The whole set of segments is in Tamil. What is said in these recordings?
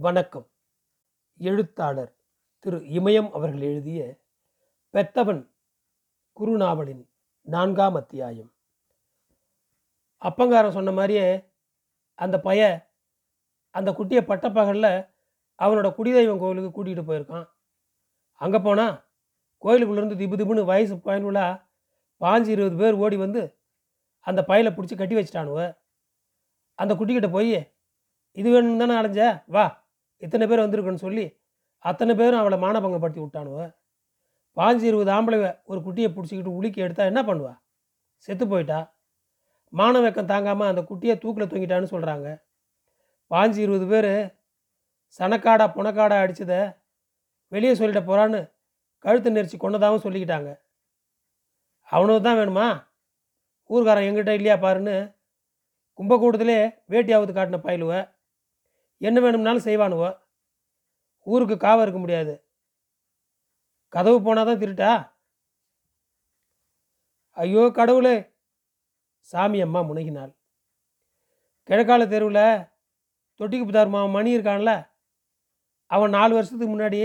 வணக்கம். எழுத்தாளர் திரு இமயம் அவர்கள் எழுதிய பெத்தவன் குறுநாவலின் நான்காம் அத்தியாயம். அப்பங்காரன் சொன்ன மாதிரியே அந்த பைய அந்த குட்டியை பட்டப்பகலில் அவனோட குடிதெய்வம் கோவிலுக்கு கூட்டிகிட்டு போயிருக்கான். அங்கே போனால் கோயிலுக்குள்ளேருந்து திபு திபுன்னு வயசு பயனுள்ள பாஞ்சு இருபது பேர் ஓடி வந்து அந்த பையில பிடிச்சி கட்டி வச்சிட்டானுவ. அந்த குட்டிக்கிட்ட போய் இது வேணும்னு தானே அலைஞ்ச? வா. இத்தனை பேர் வந்திருக்குன்னு சொல்லி அத்தனை பேரும் அவளை மானபங்கப்படுத்தி விட்டானுவ? பாஞ்சு இருபது ஆம்பளை ஒரு குட்டியை பிடிச்சிக்கிட்டு உலுக்கி எடுத்தா என்ன பண்ணுவா? செத்து போயிட்டா? மான வெக்கம் தாங்காமல் அந்த குட்டியை தூக்கில் தூங்கிட்டான்னு சொல்கிறாங்க பாஞ்சு இருபது பேர் சனக்காடா புனக்காடா அடித்ததை வெளியே சொல்லிட்ட போகிறான்னு கழுத்து நெரிச்சு கொண்டதாகவும் சொல்லிக்கிட்டாங்க. அவனுக்கு தான் வேணுமா? ஊர்காரன் எங்கிட்ட இல்லையா பாருன்னு கும்பகூடத்திலே வேட்டியாவது காட்டின பயலுவ. என்ன வேணும்னாலும் செய்வானுவோ. ஊருக்கு காவ இருக்க முடியாது. கதவு போனால் தான் திருட்டா? ஐயோ கடவுளே. சாமி அம்மா முனகினாள். கிழக்கால தெருவில் தொட்டிக்கு புதார் மாவன் மணி இருக்கான்ல? அவன் நாலு வருஷத்துக்கு முன்னாடி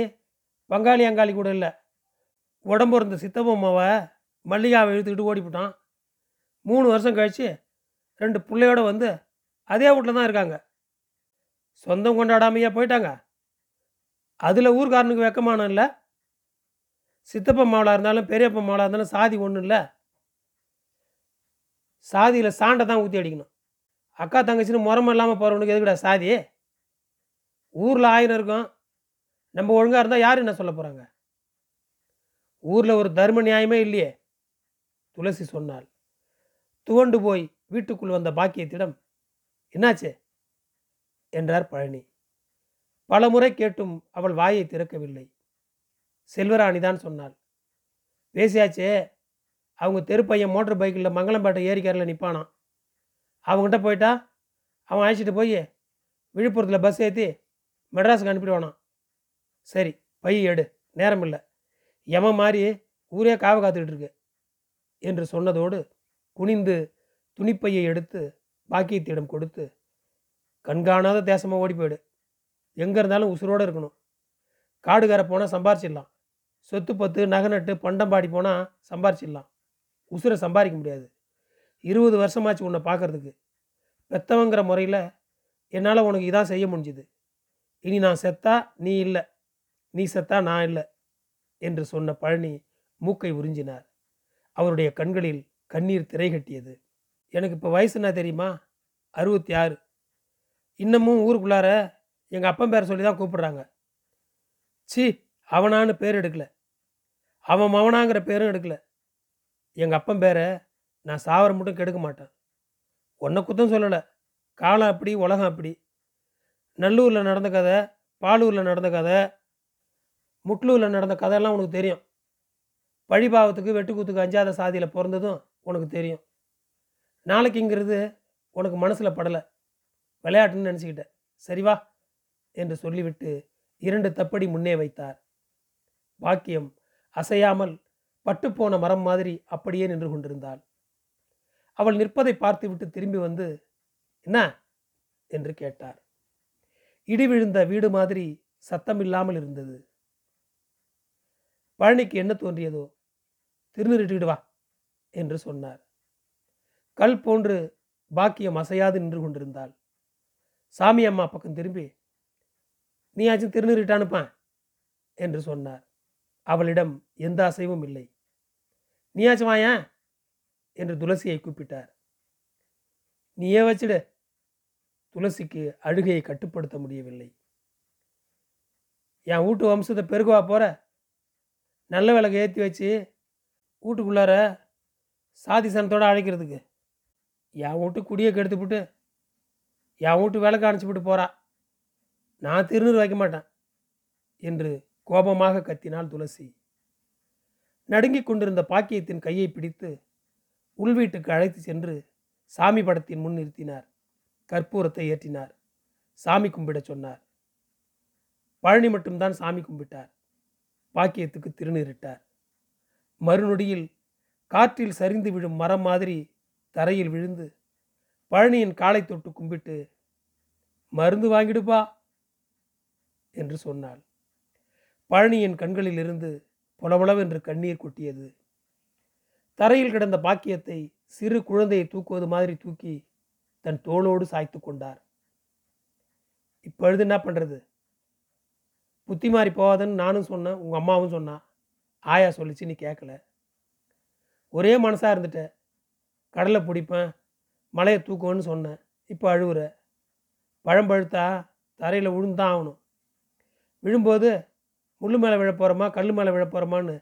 பங்காளி அங்காளி கூட இல்லை. உடம்பு இருந்த சித்தப்பம்மாவை மல்லிகாவை இழுத்துக்கிட்டு ஓடிவிட்டான் மூணு வருஷம் கழித்து ரெண்டு பிள்ளையோட வந்து அதே வீட்டில் தான் இருக்காங்க. சொந்தம் கொண்டாடாமையா போயிட்டாங்க. அதில் ஊர்காரனுக்கு வெக்கமானம் இல்லை. சித்தப்பா மாவளாக இருந்தாலும் பெரியப்பா மாவளாக இருந்தாலும் சாதி ஒன்றும் இல்லை. சாதியில் சாண்டை தான் ஊற்றி அடிக்கணும். அக்கா தங்கச்சின்னு முறம இல்லாமல் போகிறவனுக்கு எதுக்குடா சாதி? ஊரில் ஆயிரம் இருக்கும். நம்ம ஒழுங்காக இருந்தால் யார் என்ன சொல்ல போகிறாங்க ஊரில் ஒரு தர்ம நியாயமே இல்லையே. துளசி சொன்னாள். துவண்டு போய் வீட்டுக்குள் வந்த பாக்கியத்திடம் என்னாச்சு? என்றார் பழனி. பலமுறை கேட்டும் அவள் வாயை திறக்கவில்லை. செல்வராணிதான் சொன்னாள். பேசியாச்சே அவங்க தெருப்பையன் மோட்டர் பைக்கில் மங்களம்பேட்டை ஏரிக்காரில் நிற்பானான் அவங்ககிட்ட போயிட்டா? அவன் அழைச்சிட்டு போய் விழுப்புரத்தில் பஸ் ஏற்றி மெட்ராஸுக்கு அனுப்பிடுவானான் சரி பை எடு நேரம் இல்லை எம மாதிரி ஊரே காவ காத்துக்கிட்டு இருக்கு என்று சொன்னதோடு குனிந்து துணிப்பையை எடுத்து பாக்கியத்திடம் கொடுத்து கண்காணாத தேசமாக ஓடி போயிடு. எங்கே இருந்தாலும் உசுரோடு இருக்கணும். காடுகார போனால் சம்பாரிச்சிடலாம். சொத்து பத்து நகை நட்டு பண்டம்பாடி போனால் சம்பாரிச்சிடலாம். உசுரை சம்பாதிக்க முடியாது. இருபது வருஷமாச்சு உன்னை பார்க்கறதுக்கு பெத்தவங்கிற முறையில் என்னால் உனக்கு இதான் செய்ய முடிஞ்சுது. இனி நான் செத்தா நீ இல்லை. நீ செத்தா நான் இல்லை. என்று சொன்ன பழனி மூக்கை உறிஞ்சினார். அவருடைய கண்களில் கண்ணீர் திரை கட்டியது. எனக்கு இப்போ வயசு என்ன தெரியுமா? அறுபத்தி ஆறு. இன்னமும் ஊருக்குள்ளார எங்கள் அப்பன் பேரை சொல்லி தான் கூப்பிடுறாங்க. சி அவனான்னு பேர் எடுக்கல. அவன் மவனாங்கிற பேரும் எடுக்கல. எங்கள் அப்பன் பேரை நான் சாவர மட்டும் கெடுக்க மாட்டேன். ஒன்றை குத்தம் சொல்லலை. காலம் அப்படி உலகம் அப்படி. நல்லூரில் நடந்த கதை பாலூரில் நடந்த கதை முட்லூரில் நடந்த கதையெல்லாம் உனக்கு தெரியும். பழிபாவத்துக்கு வெட்டுக்கூத்துக்கு அஞ்சாத சாதியில் பிறந்ததும் உனக்கு தெரியும். நாளைக்குங்கிறது உனக்கு மனசில் படலை. விளையாட்டுன்னு நினச்சிக்கிட்டேன். சரி வா என்று சொல்லிவிட்டு இரண்டு தப்படி முன்னே வைத்தார். பாக்கியம் அசையாமல் பட்டுப்போன மரம் மாதிரி அப்படியே நின்று கொண்டிருந்தாள். அவள் நிற்பதை பார்த்துவிட்டு திரும்பி வந்து என்ன? என்று கேட்டார். இடி விழுந்த வீடு மாதிரி சத்தம் இல்லாமல் இருந்தது. பழனிக்கு என்ன தோன்றியதோ திருநிறுட்டிட்டு வா என்று சொன்னார். கல் போன்று பாக்கியம் அசையாது நின்று கொண்டிருந்தாள். சாமி அம்மா பக்கம் திரும்பி நீயாச்சும் திருநிறுட்டானுப்பான் என்று சொன்னார். அவளிடம் எந்த அசைவும் இல்லை. நீயாச்சும் வாயா? என்று துளசியை கூப்பிட்டார். நீயே வச்சிடு. துளசிக்கு அழுகையை கட்டுப்படுத்த முடியவில்லை. என் வீட்டு வம்சத்தை பெருகுவா போற? நல்ல விளக்கு ஏற்றி வச்சு வீட்டுக்குள்ளார சாதி சனத்தோடு அழைக்கிறதுக்கு. என் வீட்டு குடியை கெடுத்துவிட்டு என் வீட்டு விளக்கு அணைச்சிவிட்டு போகிறா நான் திருநீர் வைக்க மாட்டேன் என்று கோபமாக கத்தினாள் துளசி. நடுங்கிக் கொண்டிருந்த பாக்கியத்தின் கையை பிடித்து உள் வீட்டுக்கு அழைத்து சென்று சாமி படத்தின் முன் நிறுத்தினார். கற்பூரத்தை ஏற்றினார். சாமி கும்பிடச் சொன்னார். பழனி மட்டும்தான் சாமி கும்பிட்டார். பாக்கியத்துக்கு திருநீரிட்டார். மறுநொடியில் காற்றில் சரிந்து விழும் மரம் மாதிரி தரையில் விழுந்து பழனியின் காலை தொட்டு கும்பிட்டு மருந்து வாங்கிடுப்பா என்று சொன்னாள். பழனியின் கண்களிலிருந்து புலவளவென்று கண்ணீர் கொட்டியது. தரையில் கிடந்த பாக்கியத்தை சிறு குழந்தையை தூக்குவது மாதிரி தூக்கி தன் தோளோடு சாய்த்து கொண்டார். இப்பொழுது என்ன பண்ணுறது புத்தி மாறி போகாதுன்னு நானும் சொன்னேன் உங்கள் அம்மாவும் சொன்னா. ஆயா சொல்லிச்சு நீ கேட்கல ஒரே மனசாக இருந்துட்ட. கடலை பிடிப்பேன் மலையை தூக்குவேன்னு சொன்னேன். இப்போ அழுவுற. பழம் பழுத்தா தரையில் விழுந்தான் ஆகணும். விழும்போது முள் மேலே விழ போகிறோமா கல் மேலே விழ போகிறோமான்னு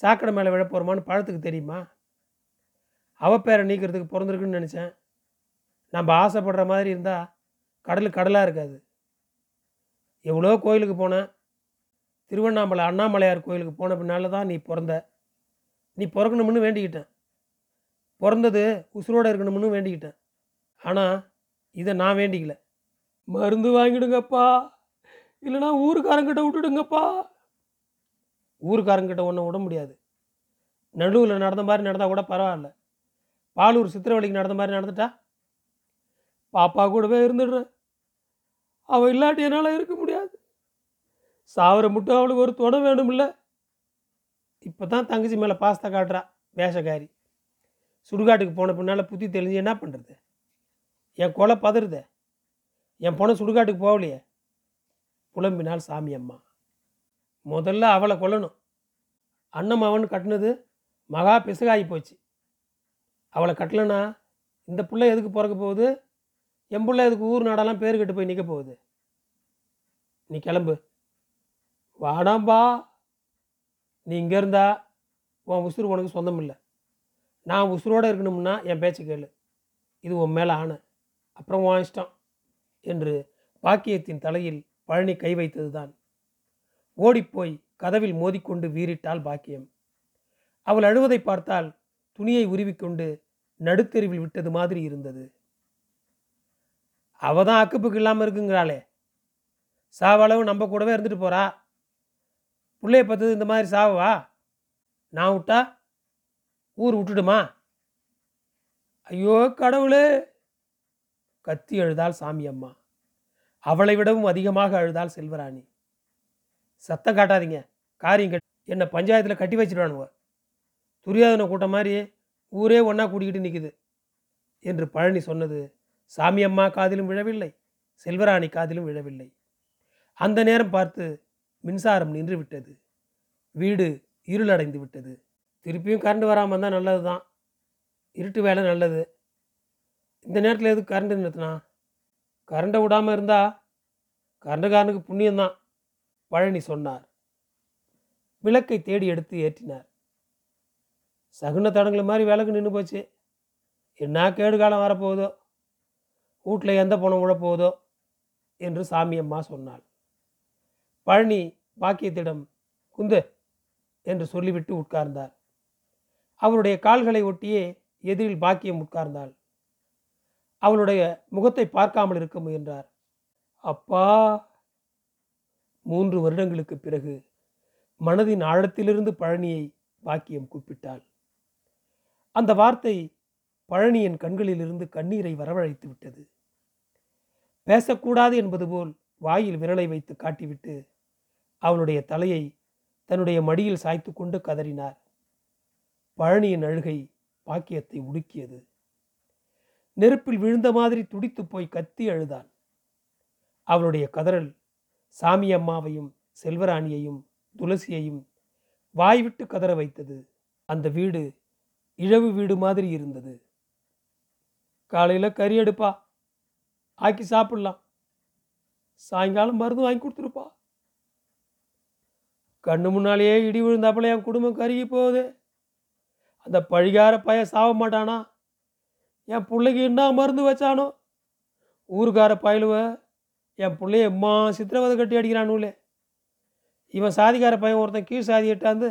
சாக்கடை மேலே விழ போகிறோமான்னு பழத்துக்கு தெரியுமா? அவ பேரை நீக்கிறதுக்கு பிறந்திருக்குன்னு நினச்சேன். நம்ம ஆசைப்படுற மாதிரி இருந்தால் கடல் கடலாக இருக்காது. எவ்வளோ கோயிலுக்கு போனேன். திருவண்ணாமலை அண்ணாமலையார் கோயிலுக்கு போன பின்னால் தான் நீ பிறந்த. நீ பிறக்கணும்னு வேண்டிக்கிட்டேன். பிறந்தது உசுரோடு இருக்கணும்னு வேண்டிக்கிட்டேன். ஆனால் இதை நான் வேண்டிக்கல. மருந்து வாங்கிடுங்கப்பா. இல்லைனா ஊருக்காரங்கிட்ட விட்டுடுங்கப்பா. ஊருக்காரங்கிட்ட ஒன்றும் விட முடியாது. நடுவில் நடந்த மாதிரி நடந்தால் கூட பரவாயில்ல. பாலூர் சித்திரவழிக்கு நடந்த மாதிரி நடந்துட்டா? பாப்பா கூடவே இருந்துடுறேன். அவள் இல்லாட்டி என்னால் இருக்க முடியாது. சாவர மட்டும் அவளுக்கு ஒரு துணை வேணும்ல. இப்போ தான் தங்கச்சி மேலே பாஸ்தா காட்டுறா வேஷக்காரி. சுடுகாட்டுக்கு போன பின்னால் புத்தி தெளிஞ்சு என்ன பண்ணுறது என் கொலை பதறுதே. என் பொண்ணை சுடுகாட்டுக்கு போகலையே. புலம்பினால் சாமி அம்மா. முதல்ல அவளை கொல்லணும். அண்ணன் அவன் கட்டினது மகா பிசகாகி போச்சு. அவளை கட்டலனா இந்த பிள்ளை எதுக்கு பிறக்க போகுது? என் பிள்ளை எதுக்கு ஊர் நாடெல்லாம் பேர் கெட்டு போய் நிற்க போகுது? நீ கிளம்பு. வாடாம்பா. நீ இங்கே இருந்தா உன் உசுறு உனக்கு சொந்தம் இல்லை நான் உசுரோடு இருக்கணும்னா என் பேச்சு கேளு. இது உன் மேலே ஆணை. அப்புறம் உன் இஷ்டம் என்று பாக்கியத்தின் தலையில் பழனி கை வைத்ததுதான். ஓடிப்போய் கதவில் மோதிக்கொண்டு வீறிட்டாள் பாக்கியம். அவள் அழுவதை பார்த்தால் துணியை உருவிக்கொண்டு நடுத்தெருவில் விட்டது மாதிரி இருந்தது. அவ தான் அக்குப்புக்கு இல்லாமல் இருக்குங்கிறாளே. சாவளவு நம்ம கூடவே இருந்துட்டு போறா. பிள்ளைய பார்த்தது இந்த மாதிரி சாவவா? நான் விட்டா ஊர் விட்டுடுமா? ஐயோ கடவுளே. கத்தி அழுதாள் சாமி அம்மா. அவளை விடவும் அதிகமாக அழுதாள் செல்வராணி. சத்தம் காட்டாதீங்க. காரியம் கட் என்னை பஞ்சாயத்தில் கட்டி வச்சிடுவானுவ துரியாதன கூட்டம் மாதிரி ஊரே ஒன்றா கூட்டிக்கிட்டு நிற்குது என்று பழனி சொன்னது சாமி அம்மா காதிலும் விழவில்லை செல்வராணி காதிலும் விழவில்லை. அந்த நேரம் பார்த்து மின்சாரம் நின்று விட்டது. வீடு இருளடைந்து விட்டது. திருப்பியும் கரண்ட் வராமல் இருந்தால் நல்லது தான் இருட்டு வேலை நல்லது. இந்த நேரத்தில் எதுக்கு கரண்ட் நிறுத்தினா? கரண்டை விடாமல் இருந்தால் கரண்டுக்காரனுக்கு புண்ணியம்தான். பழனி சொன்னார். விளக்கை தேடி எடுத்து ஏற்றினார். சகுன தடங்களை மாதிரி விளக்கு நின்று போச்சு. என்ன கேடு காலம் வரப்போகுதோ? வீட்டில் எந்த பணம் விழப்போகுதோ என்று சாமியம்மா சொன்னாள். பழனி பாக்கியத்திடம் குந்து என்று சொல்லிவிட்டு உட்கார்ந்தார். அவருடைய கால்களை ஒட்டியே எதிரில் பாக்கியம் உட்கார்ந்தாள். அவளுடைய முகத்தை பார்க்காமல் இருக்க முயன்றார். அப்பா! மூன்று வருடங்களுக்கு பிறகு மனதின் ஆழத்திலிருந்து பழனியை பாக்கியம் கூப்பிட்டாள். அந்த வார்த்தை பழனியின் கண்களிலிருந்து கண்ணீரை வரவழைத்து விட்டது. பேசக்கூடாது என்பது போல் வாயில் விரலை வைத்து காட்டிவிட்டு அவளுடைய தலையை தன்னுடைய மடியில் சாய்த்து கொண்டு கதறினார். பழனியின் அழுகை பாக்கியத்தை உடுக்கியது. நெருப்பில் விழுந்த மாதிரி துடித்து போய் கத்தி அழுதான். அவளுடைய கதறல் சாமி அம்மாவையும் செல்வராணியையும் துளசியையும் வாய்விட்டு கதற வைத்தது. அந்த வீடு இழவு வீடு மாதிரி இருந்தது. காலையில் கறி எடுப்பா. ஆக்கி சாப்பிடலாம். சாயங்காலம் மருந்து வாங்கி கொடுத்துருப்பா. கண்ணு முன்னாலேயே இடி விழுந்தாப்புல என் குடும்பம் கருகி போகுது. அந்த பழிகார பையன் சாக மாட்டானா? என் பிள்ளைக்கு என்ன மருந்து வச்சானோ? ஊருக்கார பயலுவ என் பிள்ளைய எம்மா சித்திரவதை கட்டி அடிக்கிறானுங்களே இவன் சாதிக்கார பையன் ஒருத்தன் கீழ் சாதி எட்டாந்து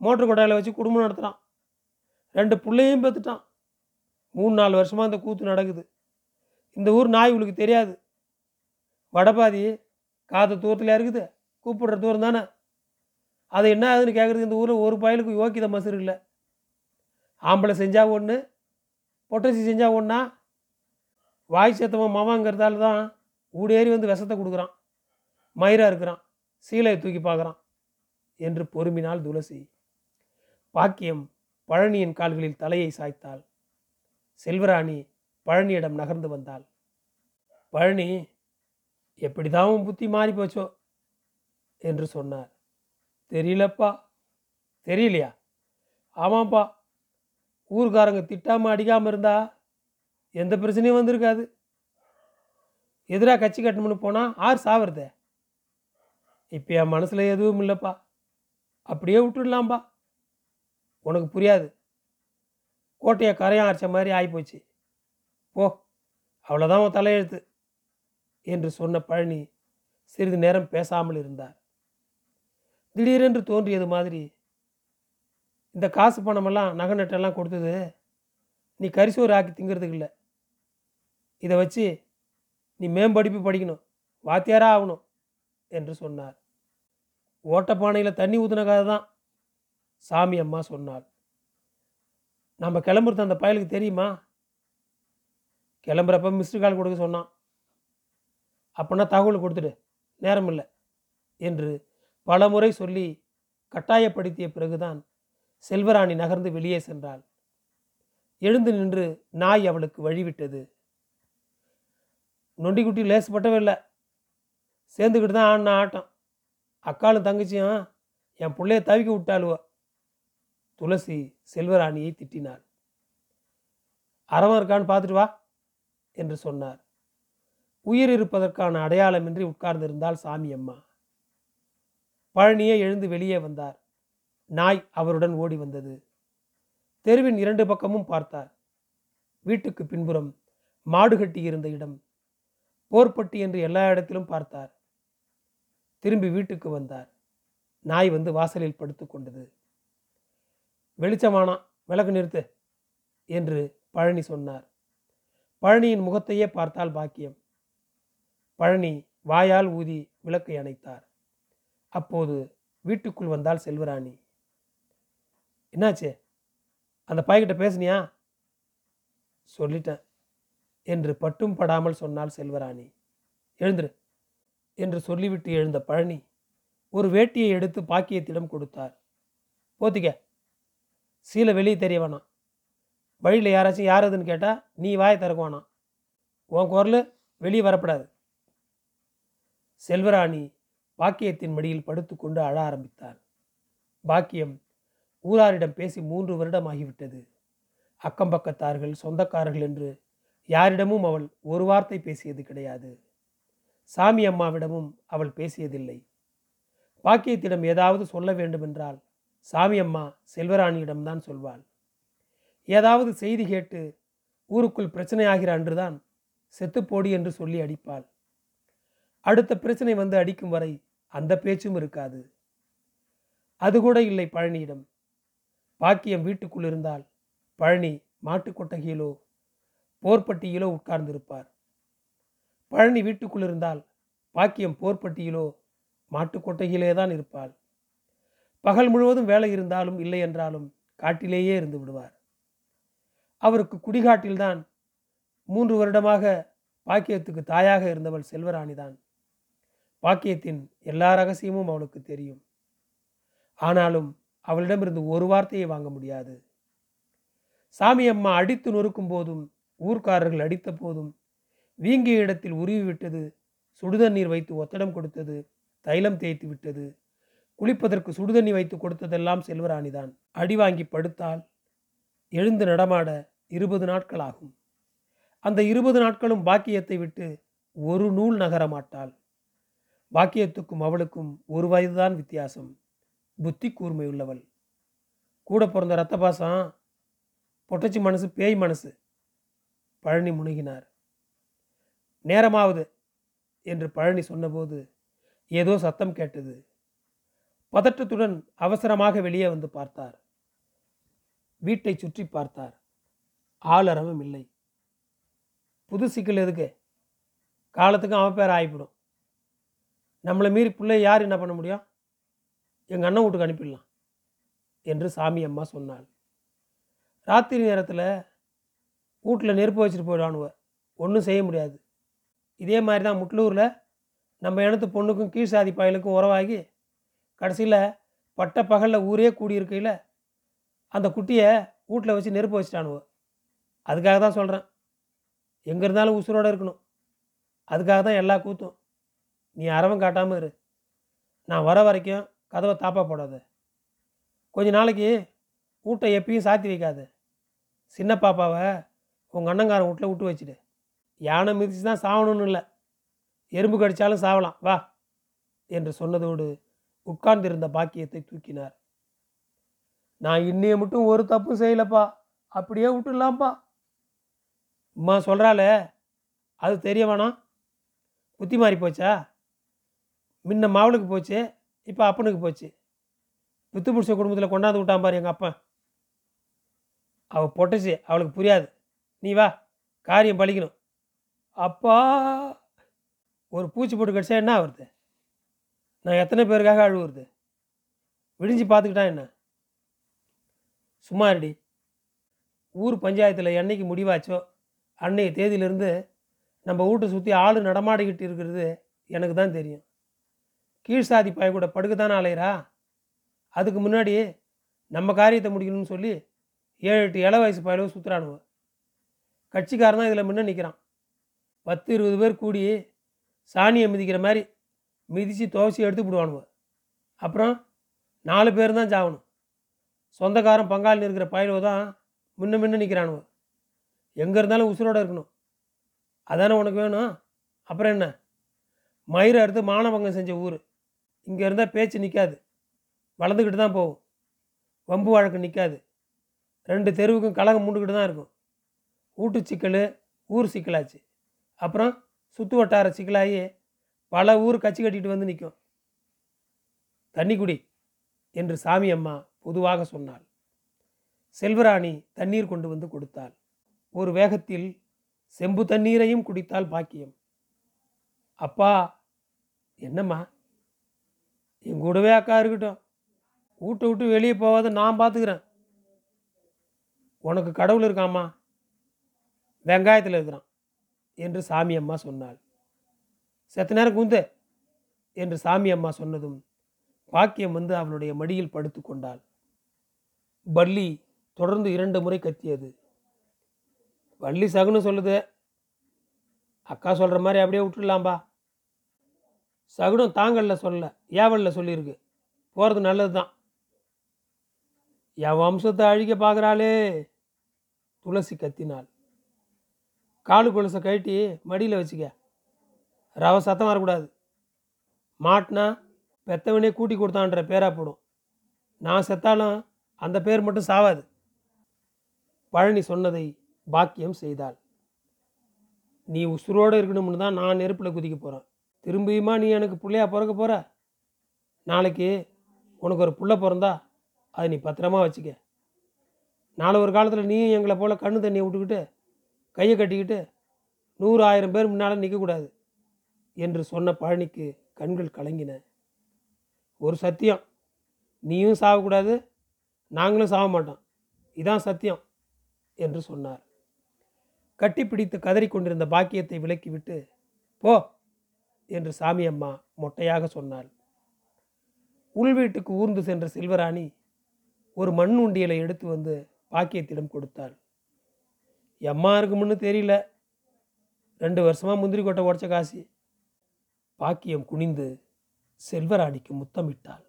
மோட்டர் கொட்டாயில் வச்சு குடும்பம் நடத்துகிறான் ரெண்டு பிள்ளையும் பெற்றுட்டான் மூணு நாலு வருஷமாக அந்த கூத்து நடக்குது. இந்த ஊர் நாய் உங்களுக்கு தெரியாது. வடபாதி காற்று தூரத்தில் இருக்குது கூப்பிடுற தூரம் தானே? அது என்ன ஆகுதுன்னு கேட்குறதுக்கு இந்த ஊரில் ஒரு பயலுக்கு யோக்கியத மசரு இல்லை. ஆம்பளை செஞ்சால் ஒன்று பொட்டச்சி செஞ்சால் ஒன்றா வாய் சேத்தவன் மாமாங்கிறதால தான் ஊடேறி வந்து விஷத்தை கொடுக்குறான். மயிராக இருக்கிறான். சீலையை தூக்கி பார்க்குறான் என்று பொறுமினாள் துளசி பாக்கியம் பழனியின் கால்களில் தலையை சாய்த்தாள். செல்வராணி பழனியிடம் நகர்ந்து வந்தாள். பழனி எப்படிதான் உன் புத்தி மாறி போச்சோ? என்று சொன்னார். தெரியலப்பா. தெரியலையா? ஆமாப்பா. ஊர்க்காரங்க திட்டாமல் அடிக்காமல் இருந்தா எந்த பிரச்சனையும் வந்திருக்காது. எதிராக கட்சி கட்டணும்னு போனால் ஆறு சாவறதே இப்போ என் மனசில் எதுவும் இல்லைப்பா. அப்படியே விட்டுடலாம்பா. உனக்கு புரியாது. கோட்டையை கரையம் அரைச்ச மாதிரி ஆகிப்போச்சு போ அவ்வளோதான் உன் தலையெழுத்து என்று சொன்ன பழனி சிறிது நேரம் பேசாமல் இருந்தார். திடீரென்று தோன்றியது மாதிரி இந்த காசு பணமெல்லாம் நகை நட்டெல்லாம் கொடுத்தது நீ கரிசோறு ஆக்கி திங்கிறதுக்கு இல்லை. இதை வச்சு நீ மேம்படிப்பு படிக்கணும் வாத்தியாராக ஆகணும் என்று சொன்னார். ஓட்டப்பானையில் தண்ணி ஊற்றின கதை தான் சாமி அம்மா சொன்னாள். நம்ம கிளம்புறது அந்த பயலுக்கு தெரியுமா? கிளம்புறப்ப மிஸ்டு கால் கொடுக்க சொன்னான். அப்படின்னா தகவல் கொடுத்துடு நேரம் இல்லை என்று பலமுறை சொல்லி கட்டாயப்படுத்திய பிறகுதான் செல்வராணி நகர்ந்து வெளியே சென்றாள். எழுந்து நின்று நாய் அவளுக்கு வழிவிட்டது. நொண்டிக்குட்டி லேசுப்பட்டவே இல்லை. சேர்ந்துக்கிட்டு தான் ஆடின ஆட்டம். அக்காலும் தங்கச்சியும் என் பிள்ளைய தவிக்க விட்டாளுவ? துளசி செல்வராணியை திட்டினாள். அறவம் இருக்கான்னு பார்த்துட்டு வா என்று சொன்னார். உயிர் இருப்பதற்கான அடையாளமின்றி உட்கார்ந்திருந்தாள் சாமி அம்மா பழனியே எழுந்து வெளியே வந்தார். நாய் அவருடன் ஓடி வந்தது. தெருவின் இரண்டு பக்கமும் பார்த்தார். வீட்டுக்கு பின்புறம் மாடு கட்டி இருந்த இடம். போர்பட்டி என்று எல்லா இடத்திலும் பார்த்தார். திரும்பி வீட்டுக்கு வந்தார். நாய் வந்து வாசலில் படுத்து கொண்டது. வெளிச்சமானா விளக்கு நிறுத்து என்று பழனி சொன்னார். பழனியின் முகத்தையே பார்த்தால் பாக்கியம். பழனி வாயால் ஊதி விளக்கை அணைத்தார். அப்போது வீட்டுக்குள் வந்தால் செல்வராணி. என்னாச்சு? அந்த பாய்கிட்ட பேசுனியா? சொல்லிட்டேன். என்று பட்டும் படாமல் சொன்னாள் செல்வராணி எழுந்துரு என்று சொல்லிவிட்டு எழுந்த பழனி ஒரு வேட்டியை எடுத்து பாக்கியத்திடம் கொடுத்தார். போத்திக்க சீலை வெளியே தெரிய வேணாம். வழியில் யாராச்சும் யாருதுன்னு கேட்டால் நீ வாயை திறக்க வேணாம். உன் குரல் வெளியே வரப்படாது. செல்வராணி பாக்கியத்தின் மடியில் படுத்துக்கொண்டு அழ ஆரம்பித்தார். பாக்கியம் ஊராரிடம் பேசி மூன்று வருடம் ஆகிவிட்டது அக்கம் பக்கத்தார்கள் சொந்தக்காரர்கள் என்று யாரிடமும் அவள் ஒரு வார்த்தை பேசியது கிடையாது. சாமி அம்மாவிடமும் அவள் பேசியதில்லை. பாக்கியத்திடம் ஏதாவது சொல்ல வேண்டுமென்றால் சாமி அம்மா செல்வராணியிடம்தான் சொல்வாள். ஏதாவது செய்தி கேட்டு ஊருக்குள் பிரச்சனையாகிற அன்றுதான் செத்துப்போடி என்று சொல்லி அடிப்பாள். அடுத்த பிரச்சனை வந்து அடிக்கும் வரை அந்த பேச்சும் இருக்காது. அது கூட இல்லை பழனியிடம். பாக்கியம் வீட்டுக்குள் இருந்தால் பழனி மாட்டுக் கொட்டகையிலோ போர்ப்பட்டியிலோ உட்கார்ந்திருப்பார். பழனி வீட்டுக்குள் இருந்தால் பாக்கியம் போர்ப்பட்டியிலோ மாட்டுக் கொட்டகையிலே தான் இருப்பாள். பகல் முழுவதும் வேலை இருந்தாலும் இல்லை என்றாலும் காட்டிலேயே இருந்து விடுவார். அவருக்கு குடிகாட்டில்தான் மூன்று வருடமாக பாக்கியத்துக்கு தாயாக இருந்தவள் செல்வராணிதான். பாக்கியத்தின் எல்லா ரகசியமும் அவளுக்கு தெரியும். ஆனாலும் அவளிடமிருந்து ஒரு வார்த்தையை வாங்க முடியாது. சாமி அம்மா அடித்து நொறுக்கும் போதும் ஊர்க்காரர்கள் அடித்த போதும் வீங்கிய இடத்தில் உருவி விட்டது சுடுதண்ணீர் வைத்து ஒத்தடம் கொடுத்தது தைலம் தேய்த்து விட்டது குளிப்பதற்கு சுடுதண்ணி வைத்து கொடுத்ததெல்லாம் செல்வராணிதான். அடி வாங்கி படுத்தால் எழுந்து நடமாட இருபது நாட்கள் ஆகும். அந்த இருபது நாட்களும் பாக்கியத்தை விட்டு ஒரு நூல் நகர மாட்டாள் பாக்கியத்துக்கும் அவளுக்கும் ஒரு வயதுதான் வித்தியாசம். புத்தி கூர்மை உள்ளவள். கூட பிறந்த ரத்த பாசம் பொட்டச்சி மனசு பேய் மனசு. பழனி முணுகினார். நேரமாவது என்று பழனி சொன்னபோது ஏதோ சத்தம் கேட்டது. பதற்றத்துடன் அவசரமாக வெளியே வந்து பார்த்தார். வீட்டை சுற்றி பார்த்தார். ஆளரவும் இல்லை. புது சிக்கல் எதுக்கு? காலத்துக்கும் அவன் பேர் ஆகிவிடும் நம்மளை மீறி பிள்ளை யார் என்ன பண்ண முடியும்? எங்கள் அண்ணன் வீட்டுக்கு அனுப்பிடலாம் என்று சாமி அம்மா சொன்னாள். ராத்திரி நேரத்தில் வீட்டில் நெருப்பு வச்சுட்டு போயிடுவானுவ. ஒன்றும் செய்ய முடியாது. இதே மாதிரி தான் முட்லூரில் நம்ம இனத்து பொண்ணுக்கும் கீழ் சாதி பயலுக்கும் உறவாகி கடைசியில் பட்ட பகலில் ஊரே கூடியிருக்கையில் அந்த குட்டியை வீட்டில் வச்சு நெருப்பு வச்சுட்டானுவோ. அதுக்காக தான் சொல்கிறேன் எங்கே இருந்தாலும் உசுரோடு இருக்கணும். அதுக்காக தான் எல்லா கூத்தும். நீ அறவன் காட்டாமல் இரு. நான் வர வரைக்கும் கதவை தாப்பா போடாது. கொஞ்ச நாளைக்கு வீட்டை எப்பயும் சாத்தி வைக்காது. சின்ன பாப்பாவை உங்கள் அண்ணங்காரன் வீட்டில் விட்டு வச்சுடு. யானை மிதிச்சு தான் சாகணும்னு இல்லை. எறும்பு கடித்தாலும் சாவலாம். வா என்று சொன்னதோடு உட்கார்ந்திருந்த பாக்கியத்தை தூக்கினார். நான் இன்னைய மட்டும் ஒரு தப்பும் செய்யலப்பா. அப்படியே விட்டுடலாம்ப்பா. அம்மா சொல்கிறாளே அது தெரிய வேணாம். புத்தி மாறி போச்சா? முன்ன மாவளுக்கு போச்சு? இப்போ அப்பனுக்கு போச்சு. பித்து பிடிச்ச குடும்பத்தில் கொண்டாந்து விட்டான் பாரு எங்கள் அப்பன். அவள் பொட்டச்சு அவளுக்கு புரியாது. நீ வா காரியம் பழிக்கணும். அப்பா ஒரு பூச்சி போட்டு கடிச்சா என்ன ஆகுறது நான் எத்தனை பேருக்காக அழுவுறது? விடிஞ்சு பார்த்துக்கிட்டா என்ன? சும்மா இருடி. ஊர் பஞ்சாயத்தில் என்னைக்கு முடிவாச்சோ அன்னைய தேதியிலிருந்து நம்ம வீட்டை சுற்றி ஆள் நடமாடிக்கிட்டு இருக்கிறது எனக்கு தான் தெரியும். கீழ் சாதி கூட படுக்க தானே அலையிறா? அதுக்கு முன்னாடி நம்ம காரியத்தை முடிக்கணும்னு சொல்லி ஏழு எட்டு இள வயசு பயலவும் சுற்றுறானுவ கட்சிக்காரன் தான் இதில் முன்ன நிற்கிறான் பத்து இருபது பேர் கூடி சாணியை மிதிக்கிற மாதிரி மிதித்து துவச்சி எடுத்து விடுவானுவ அப்புறம் நாலு பேர் தான் சாகணும். சொந்தக்காரன் பங்காளி இருக்கிற பயலுவ தான் முன்ன முன்ன நிற்கிறானுவ எங்கே இருந்தாலும் உசுரோடு இருக்கணும். அதானே உனக்கு வேணும்? அப்புறம் என்ன? மயிரை அறுத்து மானபங்கம் செஞ்ச ஊர். இங்கே இருந்தால் பேச்சு நிற்காது வளர்ந்துக்கிட்டு தான் போகும். வம்பு வழக்கு நிற்காது ரெண்டு தெருவுக்கும் கலகம் மூண்டுக்கிட்டு தான் இருக்கும். வீட்டு சிக்கல் ஊர் சிக்கலாச்சு. அப்புறம் சுற்று வட்டார சிக்கலாகி பல ஊர் கட்சி கட்டிகிட்டு வந்து நிற்கும் தண்ணி குடி என்று சாமி அம்மா பொதுவாக சொன்னாள். செல்வராணி தண்ணீர் கொண்டு வந்து கொடுத்தாள். ஒரு வேகத்தில் செம்பு தண்ணீரையும் குடித்தால் பாக்கியம். அப்பா என்னம்மா? என் கூடவே அக்கா இருக்கட்டும். வீட்டை விட்டு வெளியே போகாத நான் பார்த்துக்கிறேன் உனக்கு கடவுள் இருக்காம்மா. வெங்காயத்தில் இருக்கிறான் என்று சாமி அம்மா சொன்னாள். செத்த நேரம் குந்து என்று சாமி அம்மா சொன்னதும் பாக்கியம் வந்து அவளுடைய மடியில் படுத்து கொண்டாள். பள்ளி தொடர்ந்து இரண்டு முறை கத்தியது. வள்ளி சகுனு சொல்லுது. அக்கா சொல்கிற மாதிரி அப்படியே விட்டுடலாம்பா. சகுனம் தாங்கல்ல சொல்ல ஏவல்ல சொல்லியிருக்கு. போகிறது நல்லது தான் என் வம்சத்தை அழிக்க பார்க்குறாளே துளசி கத்தினாள். காலு கொலுசை கழட்டி மடியில் வச்சுக்க. ரவ சத்தம் வரக்கூடாது. மாட்டினா பெத்தவனே கூட்டி கொடுத்தான்ற பேரா போடும். நான் செத்தாலும் அந்த பேர் மட்டும் சாவாது. பழனி சொன்னதை பாக்கியம் செய்தாள். நீ உசுரோடு இருக்கணும்னு தான் நான் நெருப்பில் குதிக்க போகிறேன் திரும்பியுமா நீ எனக்கு பிள்ளையா பிறக்க போகிற நாளைக்கு உனக்கு ஒரு புள்ள பிறந்தா அதை நீ பத்திரமா வச்சுக்க. நாளை ஒரு காலத்தில் நீயும் எங்களை போல் கண்ணு தண்ணியை விட்டுக்கிட்டு கையை கட்டிக்கிட்டு நூறு ஆயிரம் பேர் முன்னால் நிற்கக்கூடாது என்று சொன்ன பழனிக்கு கண்கள் கலங்கின. ஒரு சத்தியம். நீயும் சாகக்கூடாது நாங்களும் சாக மாட்டோம். இதான் சத்தியம் என்று சொன்னார். கட்டிப்பிடித்து கதறி கொண்டிருந்த பாக்கியத்தை விலக்கிவிட்டு போ என்று சாமி அம்மா மொட்டையாக சொன்னாள். உள் வீட்டுக்கு ஊர்ந்து சென்ற செல்வராணி ஒரு மண் உண்டியலை எடுத்து வந்து பாக்கியத்திடம் கொடுத்தாள். எம்மா இருக்குமுன்னு தெரியல. ரெண்டு வருஷமாக முந்திரி கொட்டை உடச்ச காசி. பாக்கியம் குனிந்து செல்வராணிக்கு முத்தமிட்டாள்.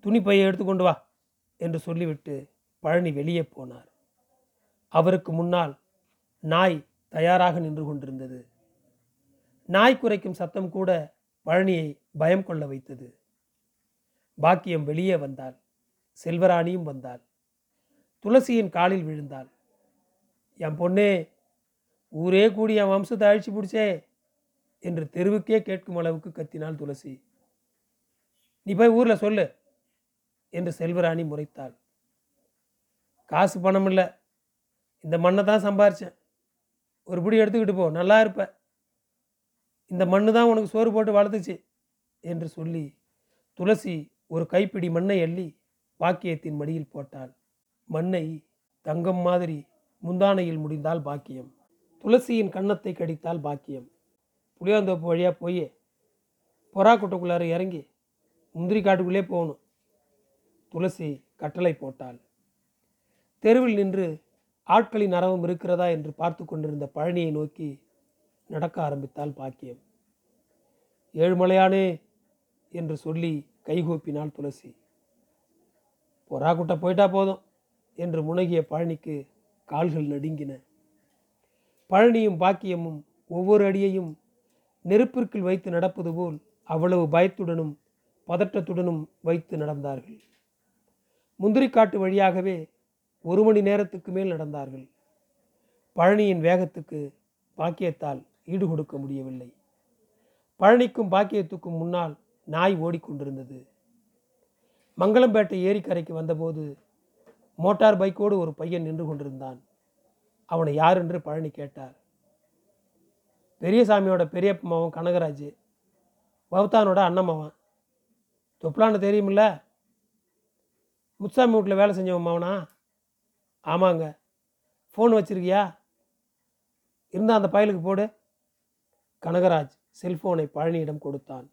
துணி பையை எடுத்துக்கொண்டு வா என்று சொல்லிவிட்டு பழனி வெளியே போனார். அவருக்கு முன்னால் நாய் தயாராக நின்று கொண்டிருந்தது. நாய் குறைக்கும் சத்தம் கூட பழனியை பயம் கொள்ள வைத்தது. பாக்கியம் வெளியே வந்தாள். செல்வராணியும் வந்தாள். துளசியின் காலில் விழுந்தாள். என் பொண்ணே ஊரே கூடி என் வம்சத்தை அழிச்சு பிடிச்சே என்று தெருவுக்கே கேட்கும் அளவுக்கு கத்தினாள் துளசி. நீ போய் ஊரில் சொல்லு என்று செல்வராணி முறைத்தாள். காசு பணம் இல்லை. இந்த மண்ணை தான் சம்பாரித்தேன் ஒரு பிடி எடுத்துக்கிட்டு போ. நல்லா இருப்பேன் இந்த மண்ணு தான் உனக்கு சோறு போட்டு வளர்த்துச்சு என்று சொல்லி துளசி ஒரு கைப்பிடி மண்ணை அள்ளி பாக்கியத்தின் மடியில் போட்டாள். மண்ணை தங்கம் மாதிரி முந்தானையில் முடிந்தால் பாக்கியம். துளசியின் கன்னத்தை கடித்தால் பாக்கியம். புளியாந்தோப்பு வழியாக போய் புறா குட்டைக்குள்ளார இறங்கி முந்திரி காட்டுக்குள்ளே போகணும். துளசி கட்டளை போட்டாள். தெருவில் நின்று ஆட்களின் அரவம் இருக்கிறதா என்று பார்த்து கொண்டிருந்த பழனியை நோக்கி நடக்க ஆரம்பித்தாள் பாக்கியம். ஏழுமலையானே என்று சொல்லி கைகூப்பினாள் துளசி. பொறா குட்டை போயிட்டா போதும் என்று முனகிய பழனிக்கு கால்கள் நடுங்கின. பழனியும் பாக்கியமும் ஒவ்வொரு அடியையும் நெருப்பிற்குள் வைத்து நடப்பது போல் அவ்வளவு பயத்துடனும் பதட்டத்துடனும் வைத்து நடந்தார்கள். முந்திரிக்காட்டு வழியாகவே ஒரு மணி நேரத்துக்கு மேல் நடந்தார்கள். பழனியின் வேகத்துக்கு பாக்கியத்தால் ஈடுகொடுக்க முடியவில்லை. பழனிக்கும் பாக்கியத்துக்கும் முன்னால் நாய் ஓடிக்கொண்டிருந்தது. மங்களம்பேட்டை ஏரிக்கரைக்கு வந்தபோது மோட்டார் பைக்கோடு ஒரு பையன் நின்று கொண்டிருந்தான். அவனை யார் என்று பழனி கேட்டார். பெரியசாமியோட பெரியப்பம்மாவும் கனகராஜ் பவத்தானோட அண்ணம்மாவன் தொப்லான்னு தெரியுமில்ல? முத்துசாமி வீட்டில் வேலை செஞ்சவன் மாவனா ஆமாங்க. ஃபோன் வச்சுருக்கியா? இருந்தால் அந்த பயலுக்கு போடு. கனகராஜ் செல்போனை பழனியிடம் கொடுத்தான்.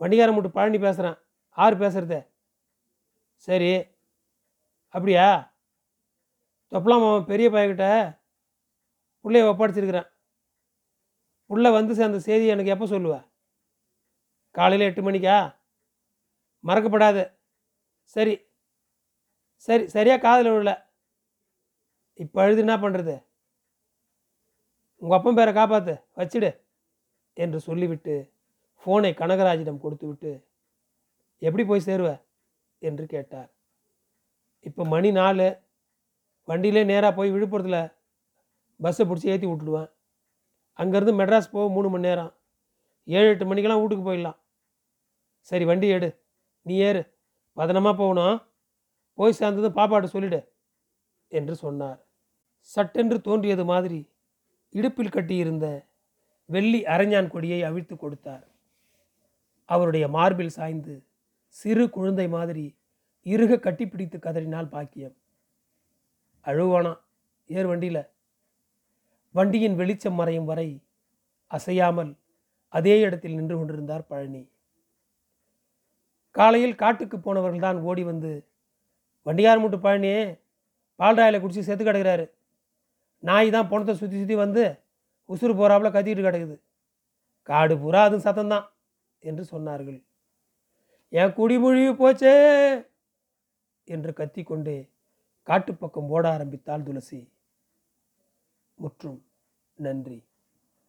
வண்டிகாரன் மட்டும் பழனி பேசுகிறேன் ஆறு பேசுறது? சரி. அப்படியா? தொப்பலாம் மாமன் பெரிய பையன்கிட்ட பிள்ளைய ஒப்படைச்சிருக்கிறேன். புள்ள வந்து சேர்ந்த செய்தி எனக்கு எப்போ சொல்லுவ? காலையில் எட்டு மணிக்கா? மறக்கப்படாது. சரி. சரி சரியாக காதில் விடல இப்போ அழுது என்ன பண்ணுறது உங்கள் அப்பன் பேரை காப்பாற்று வச்சிடு என்று சொல்லிவிட்டு ஃபோனை கனகராஜிடம் கொடுத்துவிட்டு எப்படி போய் சேருவ? என்று கேட்டார். இப்போ மணி நாலு வண்டியிலே நேராக போய் விழுப்புரத்தில் பஸ்ஸை பிடிச்சி ஏற்றி விட்டுடுவேன். அங்கேருந்து மெட்ராஸ் போக மூணு மணி நேரம். ஏழு எட்டு மணிக்கெல்லாம் வீட்டுக்கு போயிடலாம். சரி வண்டி எடு. நீ ஏறு. பதனமாக போகணும். போய் சேர்ந்ததும் பாப்பாட்ட சொல்லிடு என்று சொன்னார். சட்டென்று தோன்றியது மாதிரி இடுப்பில் கட்டியிருந்த வெள்ளி அரஞ்சான் கொடியை அவிழ்த்து கொடுத்தார். அவருடைய மார்பில் சாய்ந்து சிறு குழந்தை மாதிரி இறுக கட்டிப்பிடித்து கதறினால் பாக்கியம். அழுவானா? ஏர் வண்டியில். வண்டியின் வெளிச்சம் மறையும் வரை அசையாமல் அதே இடத்தில் நின்று கொண்டிருந்தார் பழனி. காலையில் காட்டுக்கு போனவர்கள் தான் ஓடி வந்து வண்டியார் மூட்டு பழனியே பால்ராயில் குடிச்சு செத்து கிடக்கிறாரு. நாய் தான் பணத்தை சுற்றி சுற்றி வந்து உசுறு போகிறாப்புல கத்திக்கிட்டு கிடக்குது. காடு பூரா அதுவும் சத்தம்தான் என்று சொன்னார்கள். என் குடிமொழி போச்சே என்று கத்திக்கொண்டே காட்டுப்பக்கம் ஓட ஆரம்பித்தாள் துளசி. முற்றும் நன்றி.